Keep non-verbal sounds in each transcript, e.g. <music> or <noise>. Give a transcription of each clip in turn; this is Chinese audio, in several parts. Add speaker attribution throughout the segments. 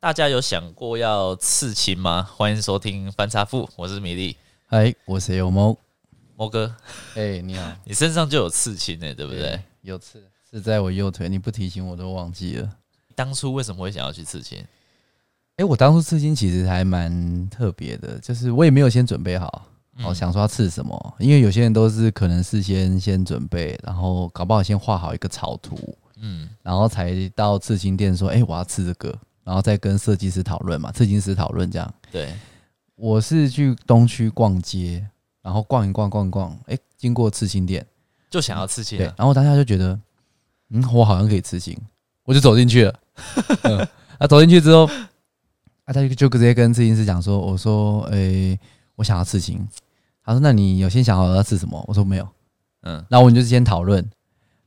Speaker 1: 大家有想过要刺青吗？欢迎收听翻查富，我是米粒。
Speaker 2: 嗨，我是有猫
Speaker 1: 猫哥。
Speaker 2: 哎、欸，你好，
Speaker 1: 你身上就有刺青呢，对不对？
Speaker 2: 对有刺，是在我右腿。你不提醒我都忘记了。
Speaker 1: 当初为什么会想要去刺青？
Speaker 2: 哎、欸，我当初刺青其实还蛮特别的，就是我也没有先准备好，我、嗯、想说要刺什么，因为有些人都是可能事先先准备，然后搞不好先画好一个草图，嗯，然后才到刺青店说，哎、欸，我要刺这个。然后再跟设计师讨论嘛，设计师讨论这样。对，我是去东区逛街，然后逛一逛，逛一逛，哎，经过刺青店，
Speaker 1: 就想要刺青。
Speaker 2: 对，然后当下就觉得，嗯，我好像可以刺青，我就走进去了。<laughs> 嗯，啊，走进去之后，啊，他就就直接跟刺青师讲说，我说，哎，我想要刺青。他说，那你有先想好要刺什么？我说没有。嗯，然后我们就先讨论，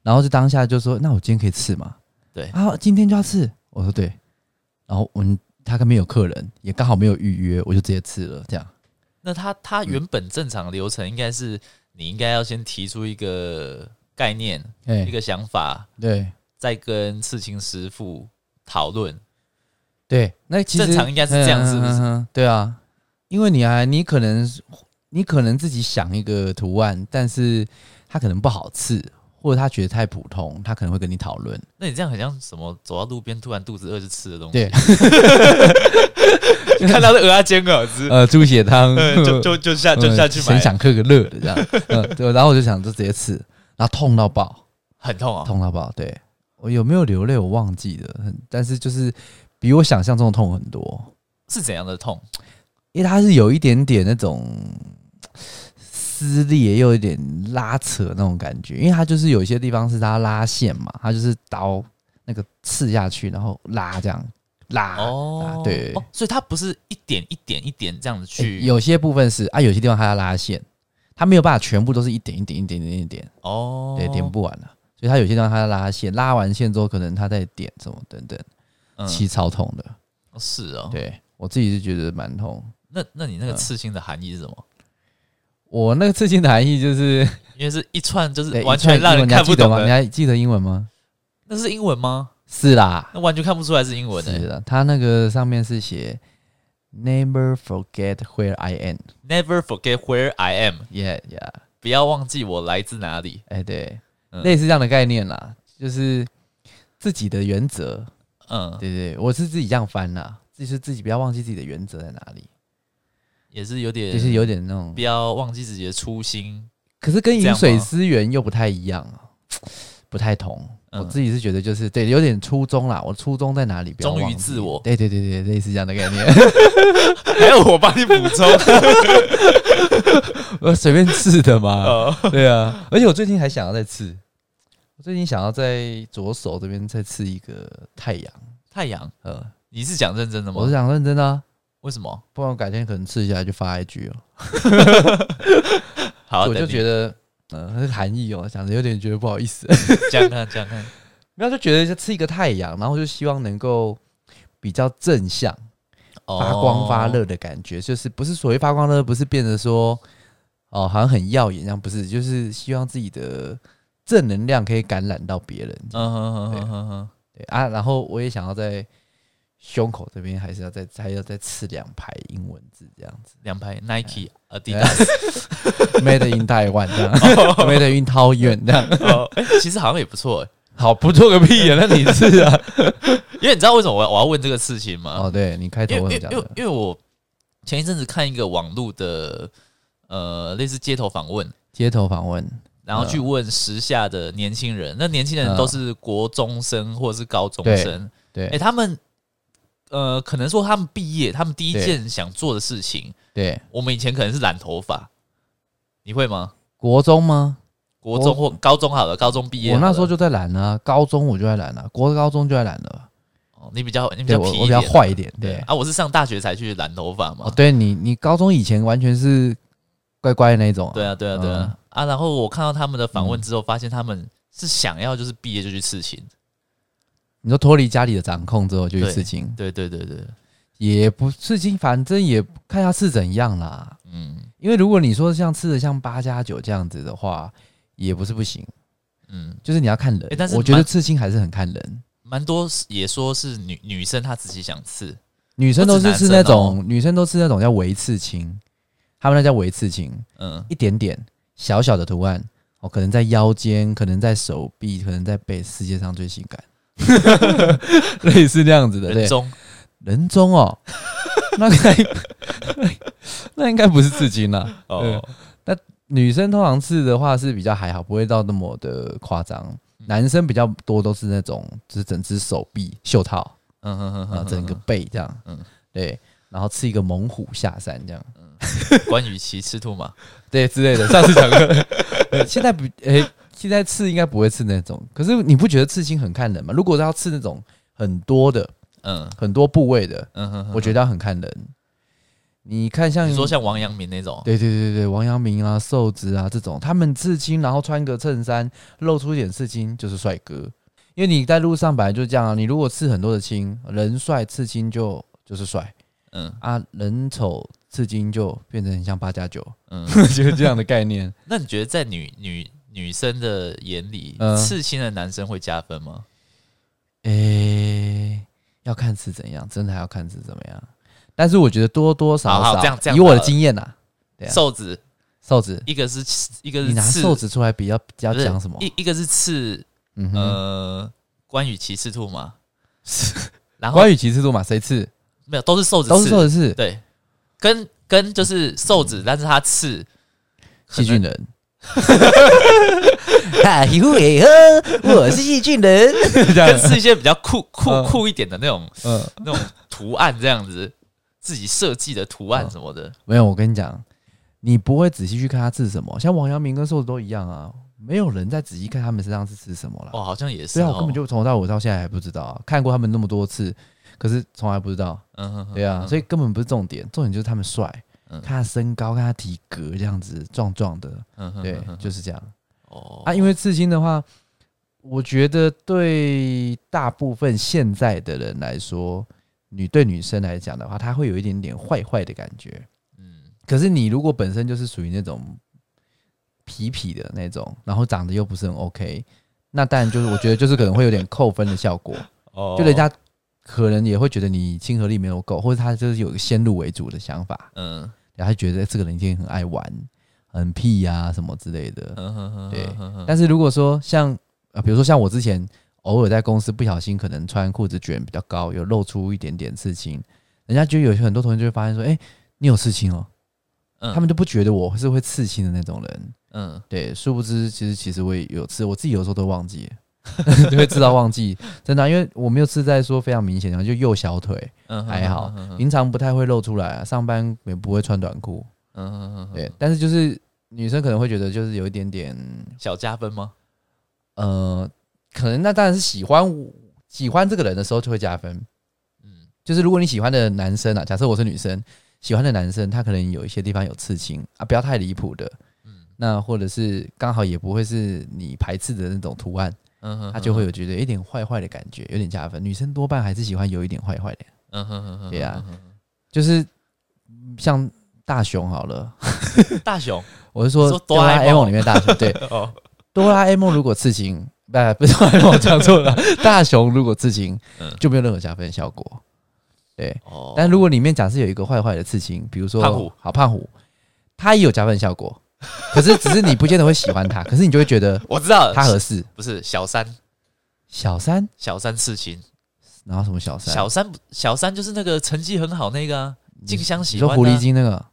Speaker 2: 然后就当下就说，那我今天可以刺吗？对，啊，今天就要刺。我说对。然后我们他跟没有客人，也刚好没有预约，我就直接刺了。这样，
Speaker 1: 那他他原本正常流程应该是，你应该要先提出一个概念，欸、一个想法，对，再跟刺青师傅讨论。
Speaker 2: 对，那其实
Speaker 1: 正常应该是这样，是不是？
Speaker 2: 对啊，因为你还你可能你可能自己想一个图案，但是他可能不好刺。或者他觉得太普通，他可能会跟你讨论。
Speaker 1: 那你这样很像什么？走到路边突然肚子饿就吃的东西。
Speaker 2: 对，<laughs>
Speaker 1: 看到是鹅啊煎饺子，<laughs>
Speaker 2: 呃，猪血汤，<laughs>
Speaker 1: 就就就下就下去买，
Speaker 2: 很想喝个热的这样。嗯，对。然后我就想就直接吃，然后痛到爆，
Speaker 1: 很痛啊，
Speaker 2: 痛到爆。对，我有没有流泪？我忘记了，但是就是比我想象中的痛很多。
Speaker 1: 是怎样的痛？
Speaker 2: 因为它是有一点点那种。撕裂又有点拉扯那种感觉，因为它就是有一些地方是它拉线嘛，它就是刀那个刺下去，然后拉这样拉哦，对。哦，
Speaker 1: 所以它不是一点一点一点这样子去，
Speaker 2: 欸、有些部分是啊，有些地方它要拉线，它没有办法全部都是一点一点一点一点。一点哦，对，点不完了，所以它有些地方它要拉线，拉完线之后可能它再点什么等等，嗯，其实超痛的，
Speaker 1: 是哦，
Speaker 2: 对我自己是觉得蛮痛。
Speaker 1: 那那你那个刺青的含义是什么？
Speaker 2: 我那个刺青的含义就是，
Speaker 1: 因为是一串，就是完全让人看不懂。
Speaker 2: 你还记得英文吗？
Speaker 1: 那是英文吗？
Speaker 2: 是啦，
Speaker 1: 那完全看不出来是英文的。
Speaker 2: 是的，它那个上面是写 “Never forget where I am”。
Speaker 1: Never forget where I am。
Speaker 2: Yeah, yeah，
Speaker 1: 不要忘记我来自哪里。
Speaker 2: 哎，对，类似这样的概念啦，就是自己的原则。嗯，对对，我是自己这样翻啦，就是自己不要忘记自己的原则在哪里。
Speaker 1: 也是有点，
Speaker 2: 就是有点那种，
Speaker 1: 不要忘记自己的初心。
Speaker 2: 可是跟饮水思源又不太一样啊，不太同。我自己是觉得就是对，有点初衷啦。我初衷在哪里？
Speaker 1: 忠于自我。
Speaker 2: 对对对对，类似这样的概念。<laughs>
Speaker 1: 还有我帮你补充，<laughs>
Speaker 2: 我随便刺的嘛。<laughs> 对啊，而且我最近还想要再刺，我最近想要在左手这边再刺一个太阳。
Speaker 1: 太阳？呃，你是讲认真的吗？
Speaker 2: 我是讲认真的啊。
Speaker 1: 为什么？
Speaker 2: 不然我改天可能刺下来就发 IG 了。
Speaker 1: 好，
Speaker 2: 我就觉得，嗯，那个含义哦，讲的有点觉得不好意思。
Speaker 1: 讲看讲看，<laughs>
Speaker 2: 没有就觉得就刺一个太阳，然后就希望能够比较正向，发光发热的感觉，就是不是所谓发光热，不是变得说哦，好像很耀眼，这样不是，就是希望自己的正能量可以感染到别人。嗯哼哼哼哼，对啊，然后我也想要在。胸口这边还是要再还要再刺两排英文字这样子，
Speaker 1: 两排 Nike、
Speaker 2: Adidas，Made <laughs> in Taiwan 这样，<laughs> Made in 桃园这样。
Speaker 1: 哦，哎，其实好像也不错哎，
Speaker 2: 好不错个屁呀！那你是啊？<laughs>
Speaker 1: 因为你知道为什么我我要问这个事情吗？
Speaker 2: 哦，对，你开头问讲，
Speaker 1: 因为因为我前一阵子看一个网络的呃类似街头访问，
Speaker 2: 街头访问，
Speaker 1: 然后去问时下的年轻人，那年轻人都是国中生或者是高中生，对，哎，他们。呃，可能说他们毕业，他们第一件想做的事情，对，我们以前可能是染头发，你会吗？
Speaker 2: 国中吗？
Speaker 1: 国中或高中好了，高中毕业，
Speaker 2: 我那时候就在染啊，高中我就在染了，国高中就在染了。
Speaker 1: 哦，你比较你比较皮，
Speaker 2: 我比较坏一点，对
Speaker 1: 啊，我是上大学才去染头发嘛。
Speaker 2: 哦，对你，你高中以前完全是乖乖的那种，
Speaker 1: 对啊，对啊，对啊，啊，然后我看到他们的访问之后，发现他们是想要就是毕业就去刺青。
Speaker 2: 你说脱离家里的掌控之后就去刺青，
Speaker 1: 对对对对，对，
Speaker 2: 也不刺青，反正也看下刺怎样啦。嗯，因为如果你说像刺的像八加九这样子的话，也不是不行。嗯，就是你要看人，欸、但是我觉得刺青还是很看人，
Speaker 1: 蛮多也说是女女生她自己想刺，
Speaker 2: 女生都是刺那种，哦、女生都是那种叫微刺青，他们那叫微刺青，嗯，一点点小小的图案，哦，可能在腰间，可能在手臂，可能在背，世界上最性感，<laughs> 类似这样子的，人中，人中哦，<laughs> 那应该 <laughs> 那应该不是刺青啦，哦，那女生通常刺的话是比较还好，不会到那么的夸张。男生比较多都是那种，就是整只手臂袖套，嗯哼哼，然后整个背这样，嗯，对，然后刺一个猛虎下山这样，
Speaker 1: 嗯，关羽骑赤兔马，
Speaker 2: 对之类的。上次讲过，现在不，诶，现在刺应该不会刺那种，可是你不觉得刺青很看人吗？如果要刺那种很多的，嗯，很多部位的，嗯哼，我觉得要很看人。你看像，像你
Speaker 1: 说像王阳明那种，
Speaker 2: 对对对对，王阳明啊、瘦子啊这种，他们刺青，然后穿个衬衫，露出一点刺青，就是帅哥。因为你在路上本来就是这样啊，你如果刺很多的青，人帅刺青就就是帅，嗯啊，人丑刺青就变成很像八加九，嗯，<laughs> 就是这样的概念。
Speaker 1: 那你觉得在女女女生的眼里，嗯、刺青的男生会加分吗？
Speaker 2: 诶、欸，要看是怎样，真的还要看是怎么样。但是我觉得多多少少，这样这样，以我的经验呐，对啊，
Speaker 1: 瘦子，
Speaker 2: 瘦子，
Speaker 1: 一个是一个是
Speaker 2: 你拿瘦子出来比较比较讲什么？
Speaker 1: 一一个是刺，嗯呃，关羽骑赤兔马，<laughs> 然后
Speaker 2: 关羽骑赤兔嘛谁刺？
Speaker 1: 没有，都是瘦子，
Speaker 2: 都是瘦子刺，
Speaker 1: 对，跟跟就是瘦子，但是他刺
Speaker 2: 细菌人，<laughs> 哈，我是细菌人，<laughs>
Speaker 1: 跟是一些比较酷酷酷一点的那种，嗯，那种图案这样子。自己设计的图案什么的，
Speaker 2: 没有。我跟你讲，你不会仔细去看他刺什么。像王阳明跟瘦子都一样啊，没有人在仔细看他们身上是刺什么了。
Speaker 1: 哦，好像也是。
Speaker 2: 对啊，我根本就从头到尾到现在还不知道啊。看过他们那么多次，可是从来不知道。嗯哼，对啊，所以根本不是重点，重点就是他们帅。看他身高，看他体格这样子壮壮的。嗯哼，对，就是这样。哦，啊，因为刺青的话，我觉得对大部分现在的人来说。女对女生来讲的话，她会有一点点坏坏的感觉，嗯。可是你如果本身就是属于那种痞痞的那种，然后长得又不是很 OK，那当然就是我觉得就是可能会有点扣分的效果。<laughs> 哦，就人家可能也会觉得你亲和力没有够，或者他就是有一个先入为主的想法，嗯。然后觉得这个人一定很爱玩、很屁呀、啊、什么之类的。对。但是如果说像啊，比如说像我之前。偶尔在公司不小心，可能穿裤子卷比较高，有露出一点点刺青，人家就有很多同学就会发现说：“哎、欸，你有刺青哦。嗯”他们就不觉得我是会刺青的那种人。嗯，对，殊不知其实其实我也有刺，我自己有时候都忘记，<laughs> 就会知道忘记，真的、啊，因为我没有刺在说非常明显的，就右小腿，嗯，还好，平常不太会露出来啊，上班也不会穿短裤，嗯，对，但是就是女生可能会觉得就是有一点点
Speaker 1: 小加分吗？
Speaker 2: 呃。可能那当然是喜欢喜欢这个人的时候就会加分，嗯，就是如果你喜欢的男生啊，假设我是女生，喜欢的男生他可能有一些地方有刺青啊，不要太离谱的，嗯，那或者是刚好也不会是你排斥的那种图案，嗯哼，他就会有觉得有点坏坏的感觉，有点加分。女生多半还是喜欢有一点坏坏的，嗯哼哼哼，对呀，就是像大雄好了，<laughs>
Speaker 1: 大雄，<laughs>
Speaker 2: 我是说哆啦 A 梦里面大雄，对，<laughs> 哦，哆啦 A 梦如果刺青。不，不是，我讲错了。大雄如果刺青，就没有任何加分效果。对，但如果里面假设有一个坏坏的刺青，比如说
Speaker 1: 胖虎，
Speaker 2: 好胖虎，他也有加分效果。<laughs> 可是，只是你不见得会喜欢他，<laughs> 可是你就会觉得，
Speaker 1: 我知道
Speaker 2: 他合适。
Speaker 1: 不是小三，
Speaker 2: 小三，
Speaker 1: 小三刺青，
Speaker 2: 然后什么小三？
Speaker 1: 小三，小三就是那个成绩很好那个啊，静香喜
Speaker 2: 欢。狐狸精那个？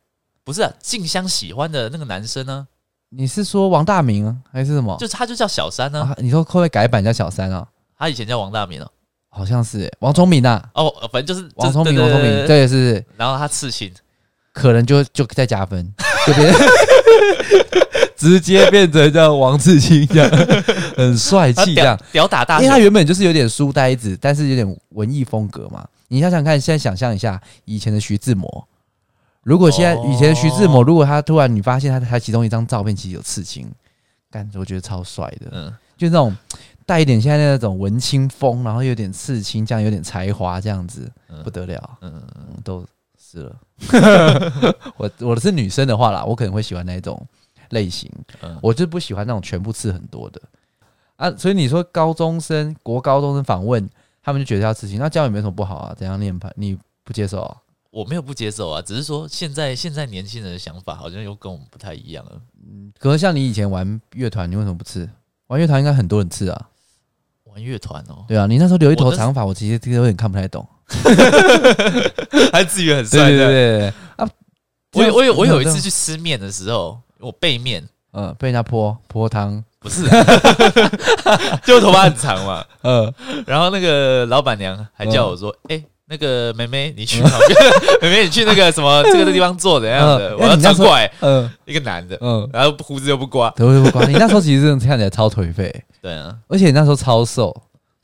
Speaker 1: 不是，静香喜欢的那个男生呢？
Speaker 2: 你是说王大明啊还是什么？
Speaker 1: 就他就叫小三呢？
Speaker 2: 你说会不会改版叫小三啊？
Speaker 1: 他以前叫王大明哦，
Speaker 2: 好像是王聪明呐。
Speaker 1: 哦，反正就是
Speaker 2: 王聪明，王聪明，对，是是。
Speaker 1: 然后他刺青，
Speaker 2: 可能就就再加分，<laughs> 直接变成像王志清一样，<laughs> 很帅气这样，
Speaker 1: 屌打大。
Speaker 2: 因为他原本就是有点书呆子，但是有点文艺风格嘛。你想想看，现在想象一下以前的徐志摩。如果现在以前徐志摩，如果他突然你发现他他其中一张照片其实有刺青，感觉，我觉得超帅的，嗯，就那种带一点现在那种文青风，然后有点刺青，这样有点才华，这样子不得了，嗯嗯，都是了。<laughs> 我我的是女生的话啦，我可能会喜欢那一种类型，我就不喜欢那种全部刺很多的啊。所以你说高中生国高中生访问，他们就觉得要刺青，那这样也没什么不好啊。怎样念牌你不接受啊？
Speaker 1: 我没有不接受啊，只是说现在现在年轻人的想法好像又跟我们不太一样了。
Speaker 2: 嗯，可是像你以前玩乐团，你为什么不刺？玩乐团应该很多人刺啊。
Speaker 1: 玩乐团哦，
Speaker 2: 对啊，你那时候留一头长发，我其实这个有点看不太懂。<laughs>
Speaker 1: 还自以为很帅，
Speaker 2: 对对对。啊！
Speaker 1: 我有我有我有一次去吃面的时候，我背面，
Speaker 2: 嗯，被人家泼泼汤，
Speaker 1: 不是，<laughs> 就头发很长嘛，嗯，<laughs> 然后那个老板娘还叫我说，哎，那个妹妹，你去旁边，妹妹你去那个什么这个地方坐怎样的，我要转过来，嗯，一个男的，嗯，然后胡子又不刮，
Speaker 2: 胡子又不刮，你那时候其实真的看起来超颓废，
Speaker 1: 对啊，
Speaker 2: 而且你那时候超瘦，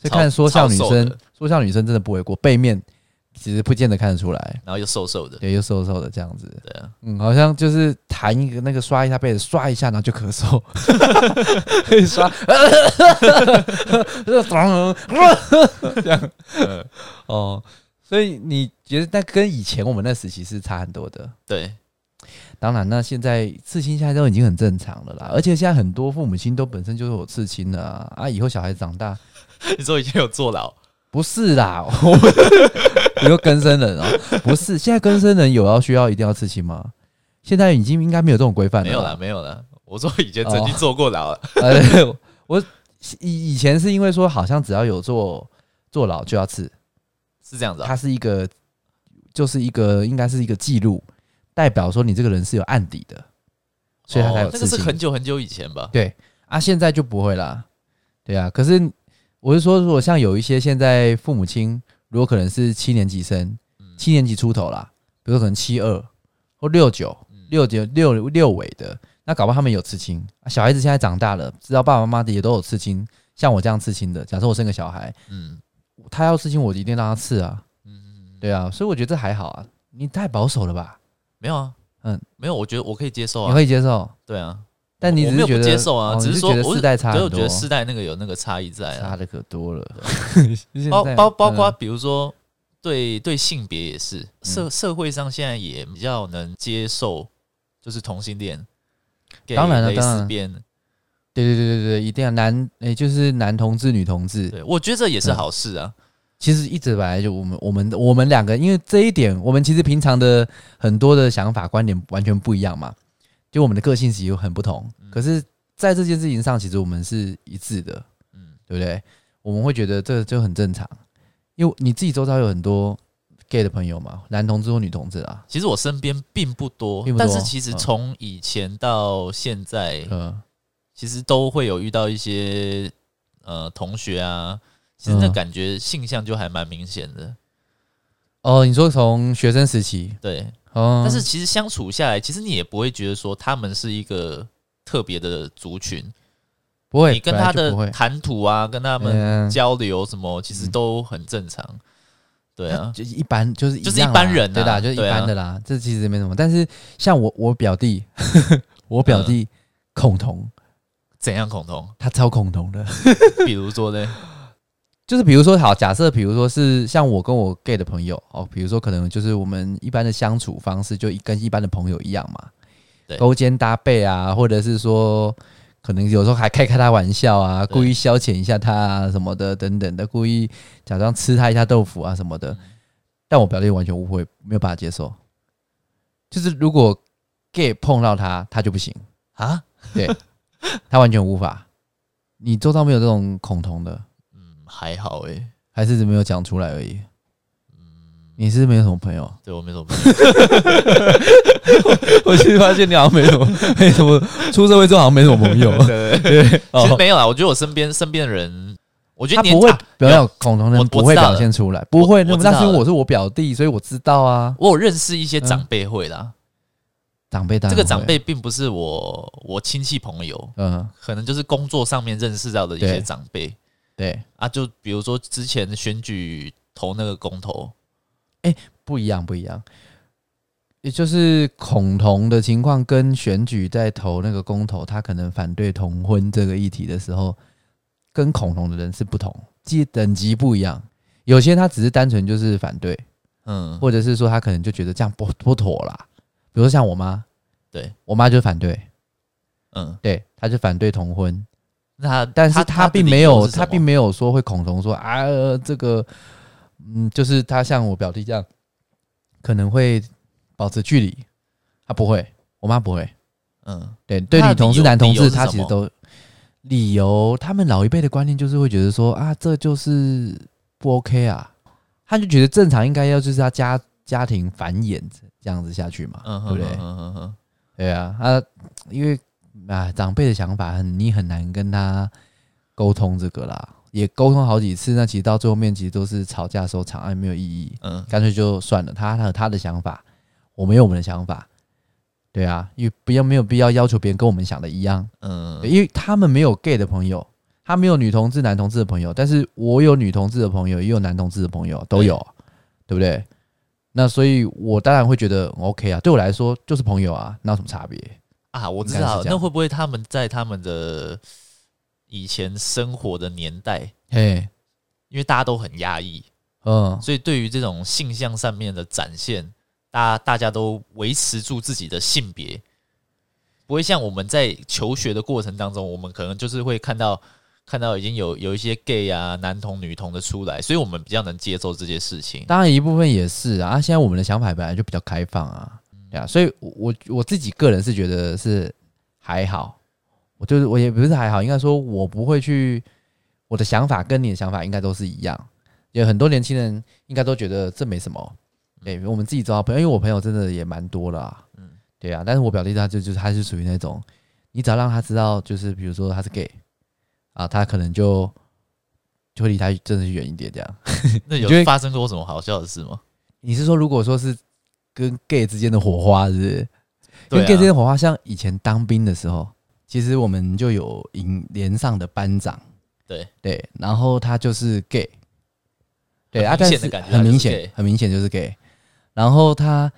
Speaker 2: 所以看说像女生，说像女生真的不为过，背面。其实不见得看得出来，
Speaker 1: 然后又瘦瘦的，
Speaker 2: 对，又瘦瘦的这样子，
Speaker 1: 对啊，
Speaker 2: 嗯，好像就是弹一个那个刷一下被子，刷一下然后就咳嗽，可 <laughs> 以刷，这样，哦，所以你觉得那跟以前我们那时期是差很多的，
Speaker 1: 对，
Speaker 2: 当然那现在刺青现在都已经很正常了啦，而且现在很多父母亲都本身就是有刺青的啊，啊，以后小孩子长大，<laughs>
Speaker 1: 你说以前有坐牢。
Speaker 2: 不是啦，你说更生人哦，不是，现在更生人有要需要一定要刺青吗？现在已经应该没有这种规范了。
Speaker 1: 没有了，没有了。我说以前曾经坐过牢了。
Speaker 2: 呃，<laughs> 我以以前是因为说好像只要有坐坐牢就要刺，
Speaker 1: 是这样子啊。
Speaker 2: 它是一个，就是一个应该是一个记录，代表说你这个人是有案底的，所以他才有刺青。
Speaker 1: 这个是很久很久以前吧？
Speaker 2: 对啊，现在就不会啦。对啊，可是。我是说，如果像有一些现在父母亲，如果可能是七年级生，七年级出头啦，比如说可能七二或六九、六九六六尾的，那搞不好他们有刺青。小孩子现在长大了，知道爸爸妈妈的也都有刺青，像我这样刺青的，假设我生个小孩，嗯，他要刺青，我一定让他刺啊，嗯，对啊，所以我觉得这还好啊，你太保守了吧？
Speaker 1: 没有啊，嗯，没有，我觉得我可以接受啊，
Speaker 2: 你可以接受，
Speaker 1: 对啊。
Speaker 2: 但你只是觉得
Speaker 1: 不接受啊，只是说
Speaker 2: 世代差，
Speaker 1: 我觉得世代那个有那个差异在，
Speaker 2: 差的可多了。<laughs>
Speaker 1: 包包包括比如说对对性别也是，社社会上现在也比较能接受，就是同性恋。
Speaker 2: 当然了，当然。对对对对对，一定要男诶，就是男同志、女同志。
Speaker 1: 对，我觉得这也是好事啊。
Speaker 2: 其实一直本来就我们我们我们两个，因为这一点，我们其实平常的很多的想法观点完全不一样嘛。就我们的个性其实很不同，可是在这件事情上，其实我们是一致的，嗯，对不对？我们会觉得这就很正常，因为你自己周遭有很多 gay 的朋友嘛，男同志或女同志啊。
Speaker 1: 其实我身边并不多，但是其实从以前到现在，嗯，其实都会有遇到一些呃同学啊，其实那感觉性向就还蛮明显的。
Speaker 2: 哦，你说从学生时期，
Speaker 1: 对。哦，但是其实相处下来，其实你也不会觉得说他们是一个特别的族群，
Speaker 2: 不会。
Speaker 1: 你跟他的谈吐啊，跟他们交流什么，其实都很正常。对啊，
Speaker 2: 就一般，就是
Speaker 1: 就是一般人，
Speaker 2: 对的，就是一般的啦。这其实没什么。但是像我，我表弟，<laughs> 我表弟恐同，
Speaker 1: 怎样恐同？
Speaker 2: 他超恐同的，<laughs>
Speaker 1: 比如说呢？
Speaker 2: 就是比如说，好，假设比如说是像我跟我 gay 的朋友哦，比如说可能就是我们一般的相处方式，就跟一般的朋友一样嘛，对，勾肩搭背啊，或者是说可能有时候还开开他玩笑啊，故意消遣一下他啊什么的等等的，故意假装吃他一下豆腐啊什么的。但我表弟完全误会，没有办法接受。就是如果 gay 碰到他，他就不行啊，对，他完全无法。你周遭没有这种恐同的？
Speaker 1: 还好诶、欸，
Speaker 2: 还是没有讲出来而已。嗯，你是没有什么朋友？
Speaker 1: 对，我没什么朋友。<laughs>
Speaker 2: 我其实发现你好像没什么，<laughs> 没什么。出社会之后好像没什么朋友。<laughs> 对，对，对，
Speaker 1: 其实没有啦。我觉得我身边身边的人，我觉得
Speaker 2: 他不会表现恐同的人不会表现出来，不会。那是因为我是我表弟，所以我知道啊。
Speaker 1: 我有认识一些长辈会啦。
Speaker 2: 长辈，
Speaker 1: 这个长辈并不是我我亲戚朋友，嗯，可能就是工作上面认识到的一些长辈。
Speaker 2: 对
Speaker 1: 啊，就比如说之前选举投那个公投，
Speaker 2: 哎、欸，不一样，不一样。也就是恐同的情况跟选举在投那个公投，他可能反对同婚这个议题的时候，跟恐同的人是不同，即等级不一样。有些他只是单纯就是反对，嗯，或者是说他可能就觉得这样不不妥啦。比如说像我妈，
Speaker 1: 对我
Speaker 2: 妈就反对，嗯，对，他就反对同婚。
Speaker 1: 那
Speaker 2: 但是他并没有，他并没有说会恐同说啊，这个，嗯，就是他像我表弟这样，可能会保持距离。他不会，我妈不会。嗯，对，对，女同志、男同志，他其实都理由，他们老一辈的观念就是会觉得说啊，这就是不 OK 啊，他就觉得正常应该要就是他家家庭繁衍这样子下去嘛，对不对？嗯嗯嗯，对啊，他因为。啊，长辈的想法很，你很难跟他沟通这个啦，也沟通好几次，那其实到最后面其实都是吵架收场，也没有意义。嗯，干脆就算了，他他有他的想法，我们有我们的想法，对啊，因为不要没有必要要求别人跟我们想的一样。嗯，因为他们没有 gay 的朋友，他没有女同志、男同志的朋友，但是我有女同志的朋友，也有男同志的朋友，都有，对，对不对？那所以，我当然会觉得 OK 啊，对我来说就是朋友啊，那有什么差别？
Speaker 1: 啊，我知道，那会不会他们在他们的以前生活的年代，嘿，因为大家都很压抑，嗯，所以对于这种性向上面的展现，大家大家都维持住自己的性别，不会像我们在求学的过程当中，我们可能就是会看到看到已经有有一些 gay 啊，男同女同的出来，所以我们比较能接受这些事情。
Speaker 2: 当然一部分也是啊，现在我们的想法本来就比较开放啊。呀，所以我我自己个人是觉得是还好，我就是我也不是还好，应该说我不会去，我的想法跟你的想法应该都是一样，有很多年轻人应该都觉得这没什么，对，我们自己找朋友，因为我朋友真的也蛮多啦啊，嗯，对啊，但是我表弟他就就是他是属于那种，你只要让他知道，就是比如说他是 gay 啊，他可能就就会离他真的远一点这样。
Speaker 1: 那 <laughs> 有发生过什么好笑的事吗？
Speaker 2: 你是说如果说是？跟 gay 之间的火花是不是？跟 gay 之间的火花，像以前当兵的时候，其实我们就有营连上的班长，对对，然后他就是 gay，对啊，但是很明显，很明显就是 gay。然后他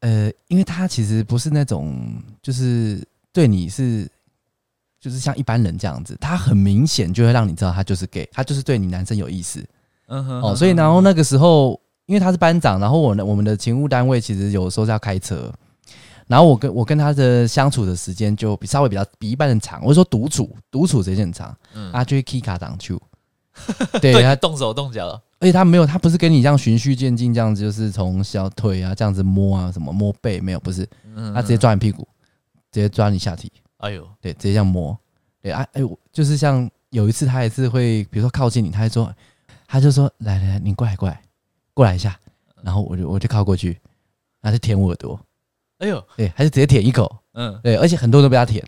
Speaker 2: 呃，因为他其实不是那种就是对你是就是像一般人这样子，他很明显就会让你知道他就是 gay，他就是对你男生有意思。嗯哼，哦，所以然后那个时候。因为他是班长，然后我呢，我们的勤务单位其实有时候是要开车，然后我跟我跟他的相处的时间就比稍微比较比一般人长。我说独处，独处时间很长，嗯，啊，就会 K 卡挡球，对他动手动脚，而且他没有，他不是跟你这样循序渐进，这样子就是从小腿啊这样子摸啊，什么摸背没有，不是，他直接抓你屁股，直接抓你下体，哎呦，对，直接这样摸，对啊，哎呦，就是像有一次他也是会，比如说靠近你，他就说，他就说，来来来，你过来过来。过来一下，然后我就我就靠过去，他就舔我耳朵，哎呦，对，还是直接舔一口，嗯，对，而且很多人都被他舔，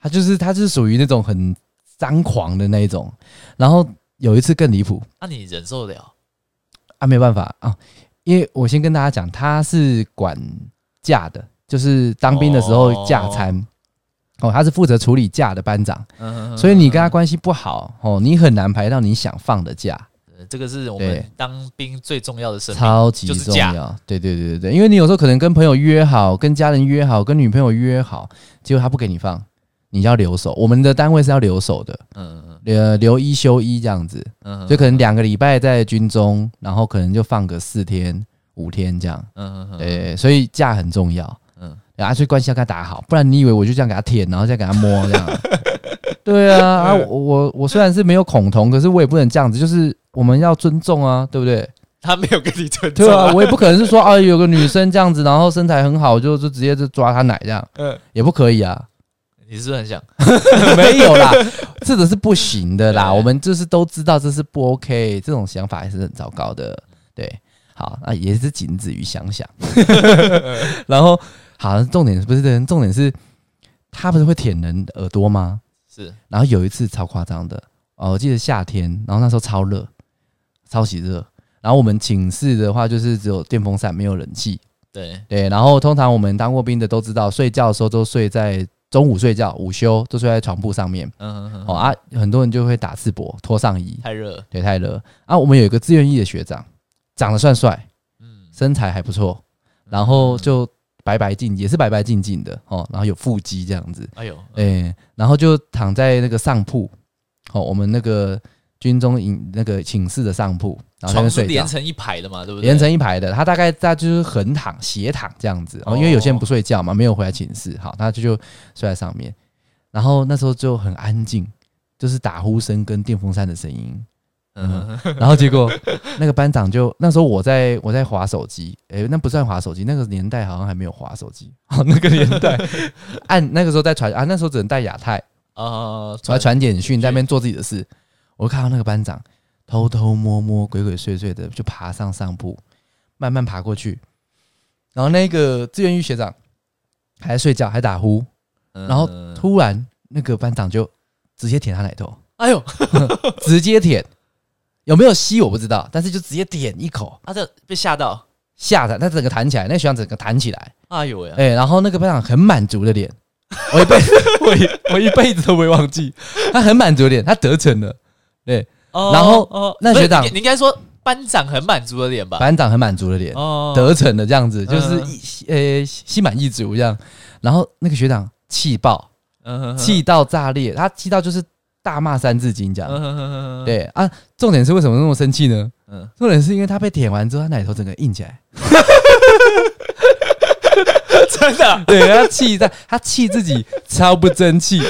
Speaker 2: 他就是他就是属于那种很张狂的那一种。然后有一次更离谱，
Speaker 1: 那、啊、你忍受得了？
Speaker 2: 啊，没办法。啊，因为我先跟大家讲，他是管假的，就是当兵的时候假餐，哦，他是负责处理假的班长，嗯，所以你跟他关系不好哦，你很难排到你想放的假。
Speaker 1: 这个是我们当兵最重要的事，
Speaker 2: 超级重要。对对对对对，因为你有时候可能跟朋友约好，跟家人约好，跟女朋友约好，结果他不给你放，你要留守。我们的单位是要留守的，嗯嗯，呃，留一休一这样子，嗯，就可能两个礼拜在军中，然后可能就放个四天五天这样，嗯嗯，对，所以假很重要，嗯，啊，所以关系要跟他打好，不然你以为我就这样给他舔，然后再给他摸这样？<laughs> 对啊，啊，我我我虽然是没有恐同，可是我也不能这样子，就是。我们要尊重啊，对不对？
Speaker 1: 他没有跟你尊重，
Speaker 2: 对啊，我也不可能是说啊，有个女生这样子，然后身材很好，就就直接就抓她奶这样，嗯，也不可以啊。
Speaker 1: 你是不是很想？<laughs>
Speaker 2: 没有啦，<laughs> 这个是不行的啦。我们就是都知道这是不 OK，这种想法还是很糟糕的。对，好，那也是仅止于想想。然后，好，重点不是这，重点是他不是会舔人耳朵吗？是。然后有一次超夸张的哦，我记得夏天，然后那时候超热。超级热，然后我们寝室的话就是只有电风扇，没有冷气。对对，然后通常我们当过兵的都知道，睡觉的时候都睡在中午睡觉，午休都睡在床铺上面。嗯嗯嗯。哦啊，很多人就会打赤膊，脱上衣。太热，对，太热。啊，我们有一个自愿役的学长，长得算帅，嗯，身材还不错，然后就白白净，也是白白净净的哦，然后有腹肌这样子。哎呦，哎，然后就躺在那个上铺，哦，我们那个。军中营那个寝室的上铺，然后
Speaker 1: 连成一排的嘛，对不对？
Speaker 2: 连成一排的，他大概他就是横躺、斜躺这样子。哦，因为有些人不睡觉嘛，没有回来寝室，好，他就就睡在上面。然后那时候就很安静，就是打呼声跟电风扇的声音。嗯，<laughs> 然后结果那个班长就那时候我在我在划手机，诶，那不算划手机，那个年代好像还没有划手机。<laughs> 哦，那个年代 <laughs> 按那个时候在传啊，那时候只能带亚太啊，传传简讯，在那边做自己的事。我看到那个班长偷偷摸摸、鬼鬼祟祟的就爬上上铺，慢慢爬过去，然后那个志愿役学长还在睡觉，还打呼，然后突然那个班长就直接舔他奶头，哎呦，直接舔。有没有吸我不知道，但是就直接点一口，
Speaker 1: 他就被吓到，
Speaker 2: 吓的他整个弹起来，那个学长整个弹起来，
Speaker 1: 哎呦呀，
Speaker 2: 哎，然后那个班长很满足的脸，我一辈子 <laughs> 我一我一辈子都不会忘记，他很满足的脸，他得逞了，对，然后那学长，
Speaker 1: 你应该说班长很满足的脸吧，
Speaker 2: 班长很满足的脸，哦。得逞了这样子，就是呃心满意足这样，然后那个学长气爆，气到炸裂，他气到就是。大骂三字经，这样对啊。重点是为什么那么生气呢？重点是因为他被舔完之后，他奶头整个硬起来，<laughs>
Speaker 1: 真的。<laughs>
Speaker 2: 对，他气在，他气自己超不争气，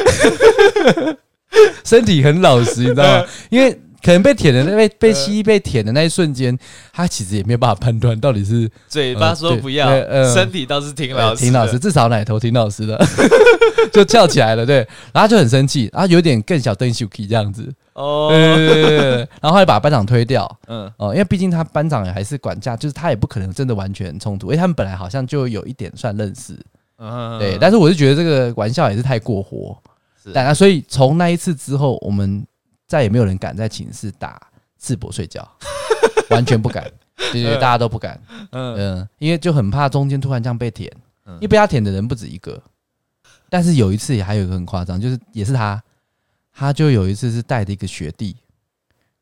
Speaker 2: <laughs> 身体很老实，你知道吗？因为。可能被舔的那被被吸被舔的那一瞬间，他其实也没有办法判断到底是
Speaker 1: 嘴巴说不要，身体倒是挺老实，
Speaker 2: 挺老实，至少奶头挺老实的，<laughs> 就翘起来了，对，然后就很生气，然后有点更小邓秀 k 这样子，哦，对对对对，然后后来把班长推掉，嗯，哦，因为毕竟他班长也还是管家，就是他也不可能真的完全冲突，因为他们本来好像就有一点算认识，嗯，对，但是我是觉得这个玩笑也是太过火，是，但所以从那一次之后，我们。再也没有人敢在寝室打赤膊睡觉，<laughs> 完全不敢，对对，大家都不敢，嗯，因为就很怕中间突然这样被舔，因为被他舔的人不止一个。但是有一次也还有一个很夸张，就是也是他，他就有一次是带着一个学弟，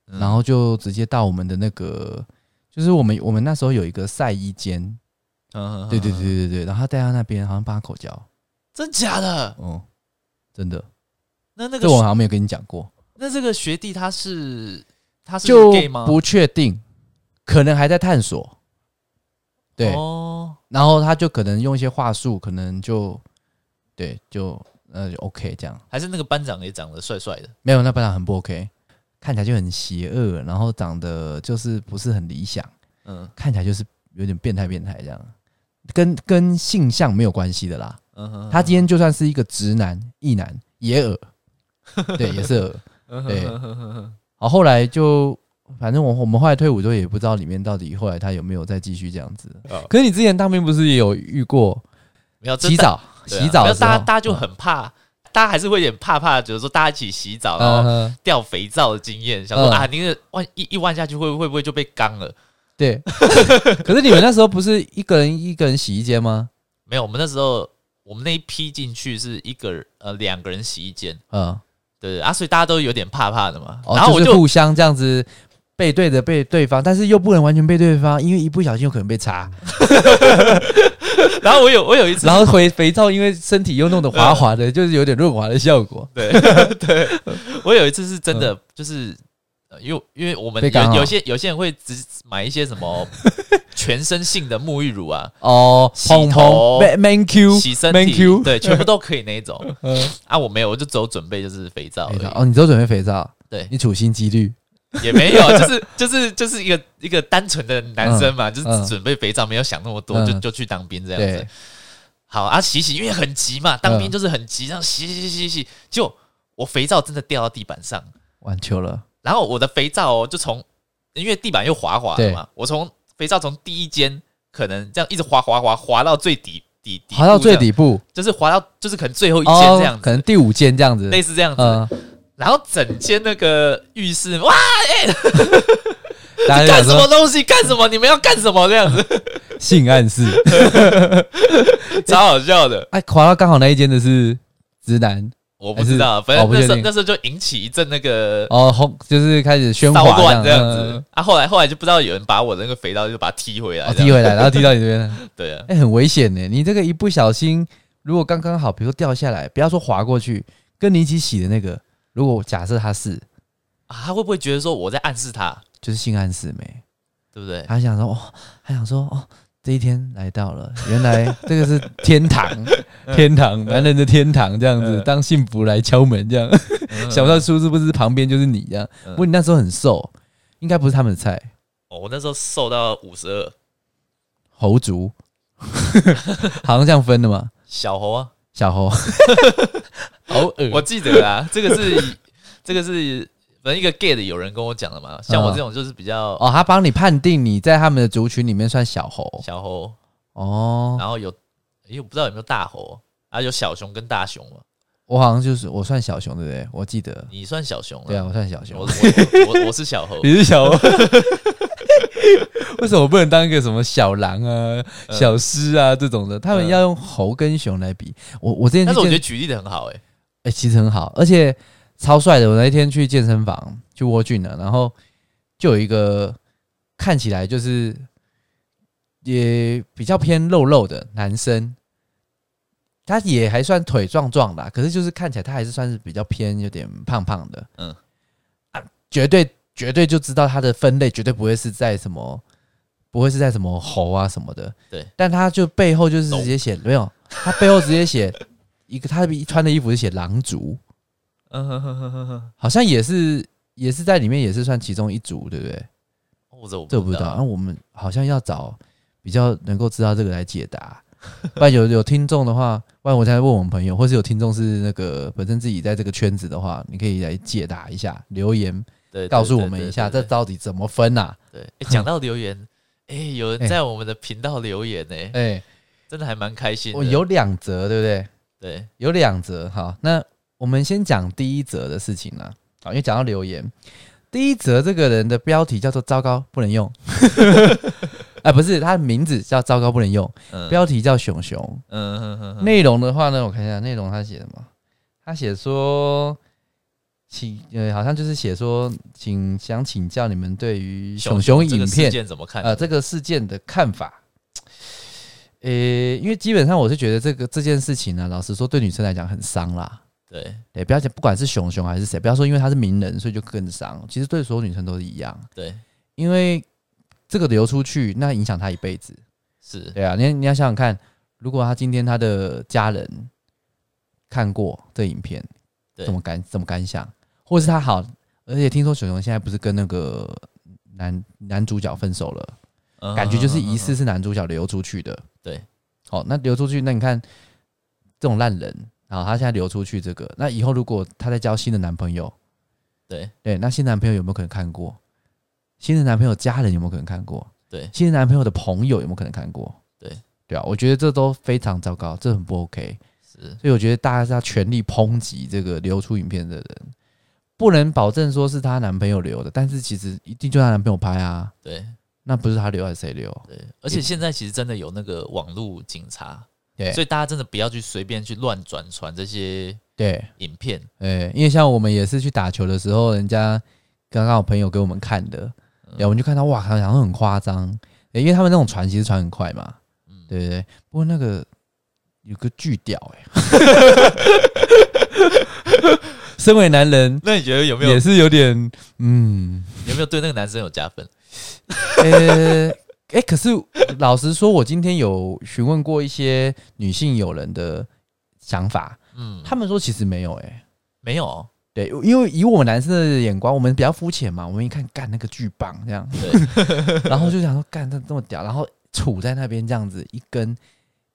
Speaker 2: 然后就直接到我们的那个，就是我们我们那时候有一个晒衣间，嗯，对对对对对，然后他带到那边好像帮他口交，
Speaker 1: 真假的？
Speaker 2: 哦，真的。
Speaker 1: 那那个
Speaker 2: 这我好像没有跟你讲过。
Speaker 1: 那这个学弟他是他是 gay 吗？
Speaker 2: 不确定，可能还在探索。对，哦，然后他就可能用一些话术，可能就对，就呃就 OK 这样。
Speaker 1: 还是那个班长也长得帅帅的？
Speaker 2: 没有，那班长很不 OK，看起来就很邪恶，然后长得就是不是很理想。嗯，看起来就是有点变态变态这样，跟跟性向没有关系的啦。嗯哼，他今天就算是一个直男、异男也恶，对，也是恶。对，好，后来就反正我我们后来退伍之后也不知道里面到底后来他有没有再继续这样子。可是你之前当兵不是也有遇过？
Speaker 1: 没有
Speaker 2: 洗澡，洗澡，
Speaker 1: 大家大家就很怕，大家还是会有点怕怕，就是说大家一起洗澡然后掉肥皂的经验，想说啊，你那个万一一万下去会会不会就被刚了？
Speaker 2: 对。<laughs> 可是你们那时候不是一个人一个人洗衣间吗？
Speaker 1: 没有，我们那时候我们那一批进去是一个人呃两个人洗一间，嗯。对啊，所以大家都有点怕怕的嘛。然后我就
Speaker 2: 互相这样子背对着背对方，但是又不能完全背对方，因为一不小心有可能被擦。<laughs>
Speaker 1: 然后我有我有一次，
Speaker 2: 然后肥肥皂因为身体又弄得滑滑的，就是有点润滑的效果。
Speaker 1: 对 <laughs> 对，我有一次是真的，就是因为因为我们有有些有些人会只买一些什么 <laughs> 全身性的沐浴乳啊，哦，洗头、
Speaker 2: Man Q、
Speaker 1: 洗身体，对，全部都可以那一种。<laughs> 啊，我没有，我就只有准备就是肥皂。
Speaker 2: 哦，你只有准备肥皂？
Speaker 1: 对，
Speaker 2: 你处心积虑
Speaker 1: 也没有，就是就是就是一个一个单纯的男生嘛，就是准备肥皂，没有想那么多，就就去当兵这样子。好啊，洗洗，因为很急嘛，当兵就是很急，这样洗洗洗洗洗，就我肥皂真的掉到地板上，
Speaker 2: 完球了。
Speaker 1: 然后我的肥皂哦，就从因为地板又滑滑的嘛，我从肥皂从第一间可能这样一直滑滑滑滑到最底底底，
Speaker 2: 滑到最底部，
Speaker 1: 就是滑到就是可能最后一间这样子，
Speaker 2: 可能第五间这样子，
Speaker 1: 类似这样子。然后整间那个浴室，哇，<laughs> 干什么东西？干什么？你们要干什么？这样子，
Speaker 2: 性暗示，<laughs>
Speaker 1: 超好笑的。
Speaker 2: 哎，滑到刚好那一间的是直男。
Speaker 1: 我不知道，反正那时候那时候就引起一阵那个
Speaker 2: 哦，轰，就是开始喧哗
Speaker 1: 这样子啊。后来后来就不知道有人把我的那个肥皂就把它踢回来，
Speaker 2: 踢回来，然后踢到你这边。<laughs>
Speaker 1: 对啊，
Speaker 2: 哎，很危险呢。你这个一不小心，如果刚刚好，比如说掉下来，不要说滑过去，跟你一起洗的那个，如果假设他是
Speaker 1: 啊，他会不会觉得说我在暗示他，
Speaker 2: 就是性暗示没？
Speaker 1: 对不对？
Speaker 2: 他想说哦，他想说哦，这一天来到了，原来这个是天堂，<laughs> 天堂，男人的天堂，这样子，当幸福来敲门，这样，想不到叔是不是旁边就是你这样？不过你那时候很瘦，应该不是他们的菜。
Speaker 1: 哦，我那时候瘦到五十二，
Speaker 2: 猴族，<laughs> 好像这样分的嘛？
Speaker 1: 小猴啊，
Speaker 2: 小猴，<laughs>
Speaker 1: 好恶，我记得啊，这个是，这个是。反正一个 gay 的有人跟我讲了嘛，像我这种就是比较
Speaker 2: 哦，他帮你判定你在他们的族群里面算小猴，
Speaker 1: 小猴。
Speaker 2: 哦，
Speaker 1: 然后有，哎，我不知道有没有大猴啊，有小熊跟大熊嘛，
Speaker 2: 我好像就是我算小熊对不对？我记得。
Speaker 1: 你算小熊，
Speaker 2: 对啊，我算小熊，
Speaker 1: 我我我我是小猴，<laughs>
Speaker 2: 你是小猴，<laughs> 为什么我不能当一个什么小狼啊、小狮啊这种的？他们要用猴跟熊来比，我我之前，
Speaker 1: 但是我觉得举例的很好，哎
Speaker 2: 哎，其实很好，而且。超帅的！我那一天去健身房去窝俊了，然后就有一个看起来就是也比较偏肉肉的男生，他也还算腿壮壮的，可是就是看起来他还是算是比较偏有点胖胖的。嗯啊，绝对绝对就知道他的分类绝对不会是在什么，不会是在什么猴啊什么的。
Speaker 1: 对，
Speaker 2: 但他就背后就是直接写没有，他背后直接写一个他穿的衣服是写狼族。嗯哼哼哼哼哼，好像也是，也是在里面，也是算其中一组，对不
Speaker 1: 对？这我
Speaker 2: 不知道。那我们好像要找比较能够知道这个来解答。<laughs> 不然有有听众的话，不然我再问我们朋友，或是有听众是那个本身自己在这个圈子的话，你可以来解答一下，留言对，告诉我们一下，这到底怎么分呐？
Speaker 1: 对，讲到留言，<laughs> 哎，有人在我们的频道留言呢，哎，真的还蛮开心。
Speaker 2: 我有两则，对不对？
Speaker 1: 对，
Speaker 2: 有两则。好，那。我们先讲第一则的事情啦，啊，因为讲到留言，第一则这个人的标题叫做“糟糕，不能用”，哎，<laughs> 不是，他的名字叫“糟糕，不能用”，标题叫“熊熊”，嗯，内容的话呢，我看一下内容，他写什么？他写说，请，呃，好像就是写说，请想请教你们对于熊熊影片
Speaker 1: 怎么看？
Speaker 2: 呃，这个事件的看法。呃，因为基本上我是觉得这个这件事情呢，老实说，对女生来讲很伤啦。
Speaker 1: 对
Speaker 2: 对，不要讲，不管是熊熊还是谁，不要说因为他是名人，所以就更伤。其实对所有女生都是一样。
Speaker 1: 对，
Speaker 2: 因为这个流出去，那影响他一辈子。
Speaker 1: 是
Speaker 2: 对啊，你你要想想看，如果他今天他的家人看过这影片，怎么感怎么感想？或者是他好，而且听说熊熊现在不是跟那个男男主角分手了，嗯、感觉就是疑似是男主角流出去的。
Speaker 1: 对，
Speaker 2: 好，那流出去，那你看这种烂人。然后他现在流出去这个，那以后如果她在交新的男朋友，
Speaker 1: 对对，
Speaker 2: 那新男朋友有没有可能看过？新的男朋友家人有没有可能看过？
Speaker 1: 对，
Speaker 2: 新的男朋友的朋友有没有可能看过？
Speaker 1: 对
Speaker 2: 对啊，我觉得这都非常糟糕，这很不 OK。
Speaker 1: 是，
Speaker 2: 所以我觉得大家是要全力抨击这个流出影片的人，不能保证说是她男朋友留的，但是其实一定就她男朋友拍啊。
Speaker 1: 对，
Speaker 2: 那不是她留还是谁留？
Speaker 1: 对，而且现在其实真的有那个网络警察。对，所以大家真的不要去随便去乱转传这些对。影片，
Speaker 2: 对，因为像我们也是去打球的时候，人家刚刚我朋友给我们看的，然后，我们就看到哇，好像很夸张，因为他们那种传其实传很快嘛，嗯，对对对，不过那个有个巨屌哎，<laughs> 身为男人，
Speaker 1: 那你觉得有没有
Speaker 2: 也是有点嗯，
Speaker 1: 有没有对那个男生有加分？
Speaker 2: 呃。哎、欸，可是老实说，我今天有询问过一些女性友人的想法，嗯，他们说其实没有、欸，哎，
Speaker 1: 没有，
Speaker 2: 对，因为以我们男生的眼光，我们比较肤浅嘛，我们一看干那个巨棒这样，对，<laughs> 然后就想说干这这么屌，然后杵在那边这样子一根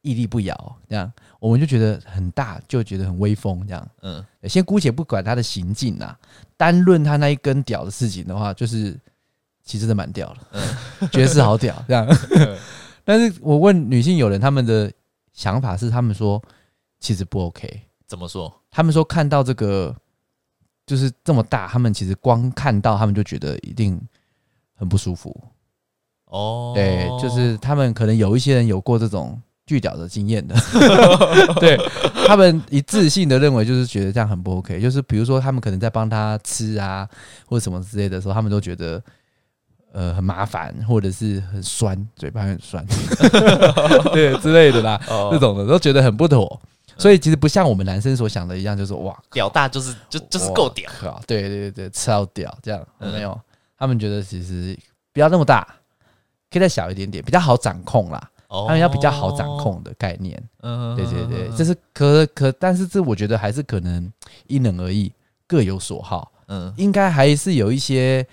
Speaker 2: 屹立不摇，这样我们就觉得很大，就觉得很威风这样，嗯，先姑且不管他的行径啊，单论他那一根屌的事情的话，就是。其实真的蛮屌了，嗯，<laughs> 爵士好屌，<laughs> 这样。但是我问女性友人，他们的想法是，他们说其实不 OK。
Speaker 1: 怎么说？
Speaker 2: 他们说看到这个就是这么大，他们其实光看到他们就觉得一定很不舒服。哦，对，就是他们可能有一些人有过这种巨屌的经验的，<laughs> 对，他们一致性的认为就是觉得这样很不 OK。就是比如说他们可能在帮他吃啊或者什么之类的时候，他们都觉得。呃，很麻烦，或者是很酸，嘴巴很酸，<laughs> 对之类的啦，哦、这种的都觉得很不妥。所以其实不像我们男生所想的一样，就是哇，
Speaker 1: 屌大就是就就是够屌，
Speaker 2: 对对对对，超屌这样，有没有？嗯、他们觉得其实不要那么大，可以再小一点点，比较好掌控啦。他们要比较好掌控的概念。嗯，对对对，这是可可，但是这我觉得还是可能因人而异，各有所好。嗯，应该还是有一些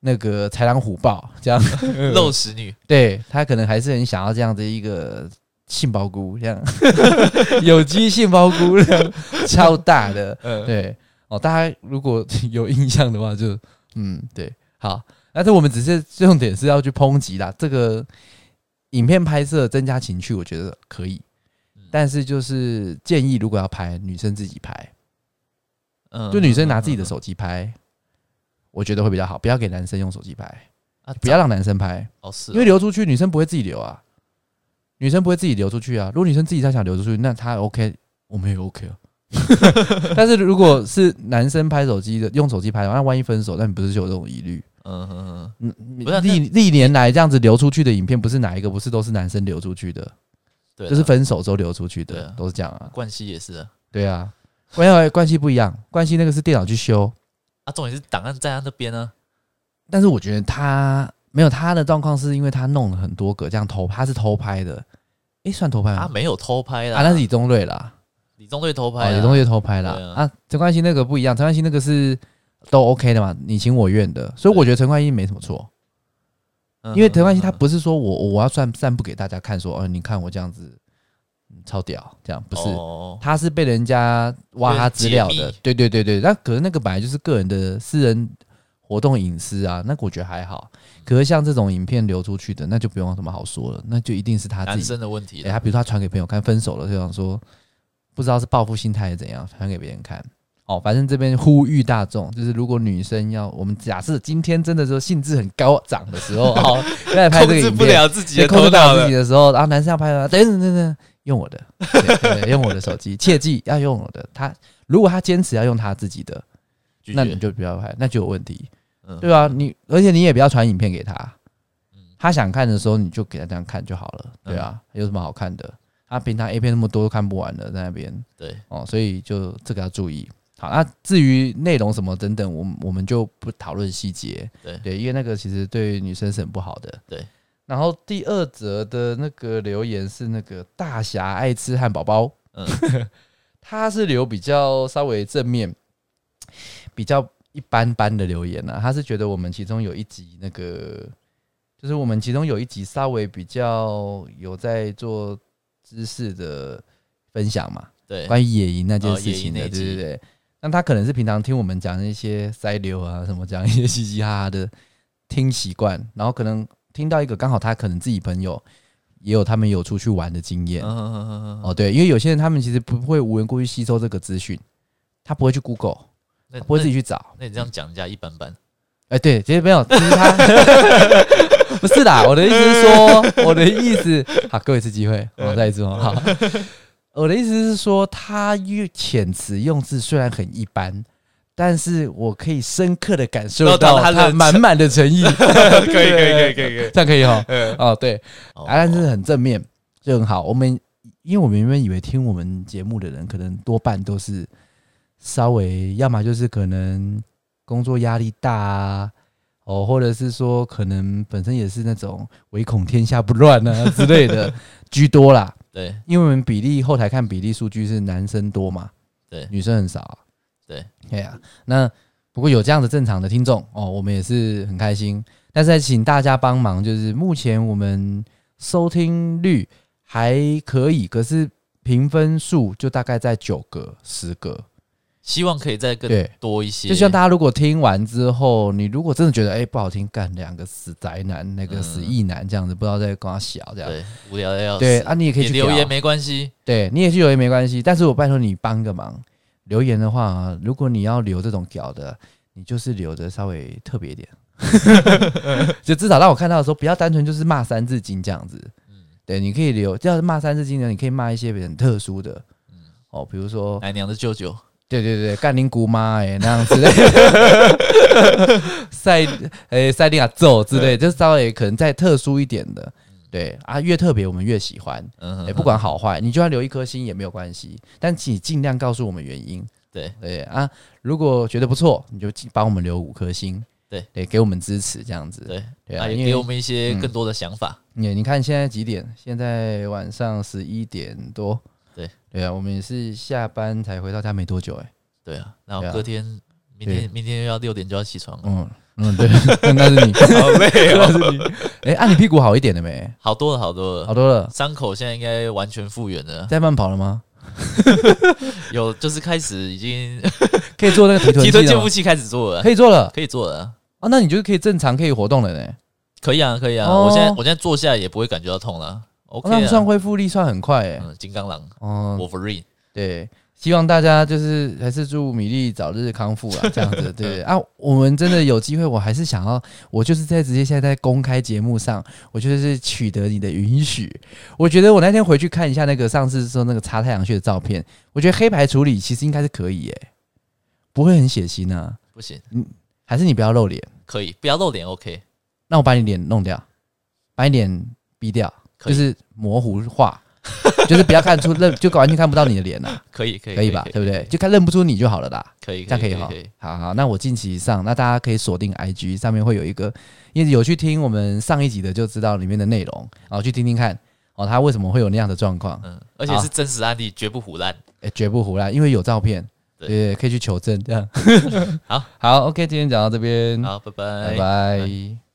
Speaker 2: 那个豺狼虎豹这样。<laughs>
Speaker 1: 肉食女，
Speaker 2: 对他可能还是很想要这样的一个杏鲍菇这样。<laughs> 有机杏鲍菇这样超大的。<laughs> 嗯，对哦，大家如果有印象的话就，就嗯对，好。但是我们只是重点是要去抨击啦，这个影片拍摄增加情趣，我觉得可以。但是就是建议，如果要拍，女生自己拍，嗯，就女生拿自己的手机拍，我觉得会比较好，不要给男生用手机拍啊，不要让男生拍。哦，是，因为流出去，女生不会自己流啊，女生不会自己流出去啊。如果女生自己她想流出去，那她 OK，我们也 OK 啊。<laughs> 但是如果是男生拍手机的，用手机拍的话，那万一分手，那你不是就有这种疑虑？嗯哼哼，不是历历年来这样子流出去的影片，不是哪一个不是都是男生流出去的，对，就是分手之后流出去的，都是这样啊。
Speaker 1: 冠希也是啊，
Speaker 2: 对啊，关系关系不一样，冠希那个是电脑去修
Speaker 1: 啊，重点是档案在他那边呢。
Speaker 2: 但是我觉得他没有他的状况，是因为他弄了很多个这样偷，他是偷拍的，诶，算偷拍吗？
Speaker 1: 他没有偷拍啦，
Speaker 2: 啊，那是李宗瑞啦，
Speaker 1: 李宗瑞偷拍，
Speaker 2: 李宗瑞偷拍啦。啊，陈冠希那个不一样，陈冠希那个是。都 OK 的嘛，你情我愿的，所以我觉得陈冠希没什么错，因为陈冠希他不是说我我要散散布给大家看，说哦，你看我这样子超屌，这样不是，他是被人家挖他资料的，对对对对，那可是那个本来就是个人的私人活动隐私啊，那个我觉得还好，可是像这种影片流出去的，那就不用什么好说了，那就一定是他自己。
Speaker 1: 的问题，
Speaker 2: 他比如说他传给朋友看，分手了，就想说不知道是报复心态还是怎样，传给别人看。哦，反正这边呼吁大众，就是如果女生要我们假设今天真的说兴致很高涨的时候，好，<laughs> 在拍这个影片，
Speaker 1: 控制不了自己的，
Speaker 2: 控制不了自己的时候，然后男生要拍了，等等等等，用我的，对对对，用我的手机，<laughs> 切记要用我的。他如果他坚持要用他自己的，那你就不要拍，那就有问题，对吧？你而且你也不要传影片给他，他想看的时候你就给他这样看就好了，对啊，有什么好看的？他平常 A 片那么多都看不完的在那边，对哦，所以就这个要注意。好，那至于内容什么等等，我们我们就不讨论细节。对对，因为那个其实对女生是很不好的。对。然后第二则的那个留言是那个大侠爱吃汉堡包，嗯，<laughs> 他是留比较稍微正面、比较一般般的留言啊。他是觉得我们其中有一集那个，就是我们其中有一集稍微比较有在做知识的分享嘛，对，关于野营那件事情的，对对对。那他可能是平常听我们讲一些塞流啊什么，讲一些嘻嘻哈哈的听习惯，然后可能听到一个刚好他可能自己朋友也有他们有出去玩的经验哦，对，因为有些人他们其实不会无缘故去吸收这个资讯，他不会去 Google，他不会自己去找。
Speaker 1: 那你这样讲人家一般般。
Speaker 2: 哎，对，其实没有，其实他不是啦，我的意思是说，我的意思，好，给我一次机会，<laughs> 我再一次哦，好。<laughs> 我的意思是说，他用遣词用字虽然很一般，但是我可以深刻的感受到他满满的诚意。<laughs>
Speaker 1: 可以，可以，可以，可以，<laughs>
Speaker 2: 这样可以哈。哦，对，答案是很正面，就很好。我们因为我们原本以为听我们节目的人，可能多半都是稍微，要么就是可能工作压力大啊，哦，或者是说可能本身也是那种唯恐天下不乱啊 <laughs> 之类的居多啦。对，因为我们比例后台看比例数据是男生多嘛，对，女生很少啊。对，对啊。那不过有这样的正常的听众哦，我们也是很开心。但是请大家帮忙，就是目前我们收听率还可以，可是评分数就大概在九个、十个。
Speaker 1: 希望可以再更多一些。
Speaker 2: 就像大家如果听完之后，你如果真的觉得哎、欸、不好听，干两个死宅男，那个死异男这样子，不知道在跟他小这样，对，无聊的要死。对啊，你也可以去
Speaker 1: 留言没关系，
Speaker 2: 对你也去留言没关系。但是我拜托你帮个忙，留言的话，如果你要留这种屌的，你就是留的稍微特别一点，<laughs> 就至少让我看到的时候，不要单纯就是骂三字经这样子。嗯，对，你可以留，要是骂三字经呢，你可以骂一些很特殊的，嗯，哦，比如说
Speaker 1: 奶娘的舅舅。
Speaker 2: 对对对，干你姑妈哎，那样子，<laughs> 赛诶赛利亚揍之类，就稍微可能再特殊一点的，对啊，越特别我们越喜欢，嗯，不管好坏，你就要留一颗星也没有关系，但请尽量告诉我们原因，对对啊，如果觉得不错，你就帮我们留五颗星，
Speaker 1: 对
Speaker 2: 对，给我们支持这样子，
Speaker 1: 对对啊，也给我们一些更多的想法。
Speaker 2: 你你看现在几点？现在晚上十一点多。
Speaker 1: 对
Speaker 2: 对啊，我们也是下班才回到家没多久哎。
Speaker 1: 对啊，然后隔天明天明天又要六点就要起床了。
Speaker 2: 嗯嗯，对，<laughs> 那是你
Speaker 1: 好累哦，<laughs> 那是你。
Speaker 2: 哎，啊，你屁股好一点了没？
Speaker 1: 好多了，好多了，
Speaker 2: 好多了。
Speaker 1: 伤口现在应该完全复原了。
Speaker 2: 在慢跑了吗？<laughs>
Speaker 1: 有，就是开始已经
Speaker 2: 可以做那个提臀
Speaker 1: 提臀健腹器开始做了，
Speaker 2: 可以做了，
Speaker 1: 可以做了
Speaker 2: 啊！那你就可以正常可以活动了呢？
Speaker 1: 可以啊，可以啊！我现在我现在坐下也不会感觉到痛了。OK，
Speaker 2: 那算恢复力算很快哎。
Speaker 1: 嗯，金刚狼哦，Wolverine，
Speaker 2: 对。希望大家就是还是祝米粒早日康复啊，<laughs> 这样子对啊，我们真的有机会，我还是想要，我就是在直接现在在公开节目上，我就是取得你的允许。我觉得我那天回去看一下那个上次说那个擦太阳穴的照片，我觉得黑白处理其实应该是可以耶，不会很血腥啊。
Speaker 1: 不行，
Speaker 2: 嗯，还是你不要露脸，
Speaker 1: 可以不要露脸，OK。
Speaker 2: 那我把你脸弄掉，把你脸逼掉，就是模糊化。<laughs> 就是不要看出认，就完全看不到你的脸呐。
Speaker 1: 可以，可以，
Speaker 2: 可以吧？对不对？就看认不出你就好了啦。
Speaker 1: 可以，
Speaker 2: 这样可以哈。好好，那我近期上，那大家可以锁定 IG 上面会有一个，因为有去听我们上一集的就知道里面的内容，然后去听听看哦，他为什么会有那样的状况？
Speaker 1: 嗯，而且是真实案例，绝不胡乱。
Speaker 2: 哎，绝不胡乱，因为有照片，对，可以去求证。这样，
Speaker 1: 好 <laughs>
Speaker 2: 好，OK，今天讲到这边，
Speaker 1: 好，拜拜，
Speaker 2: 拜拜。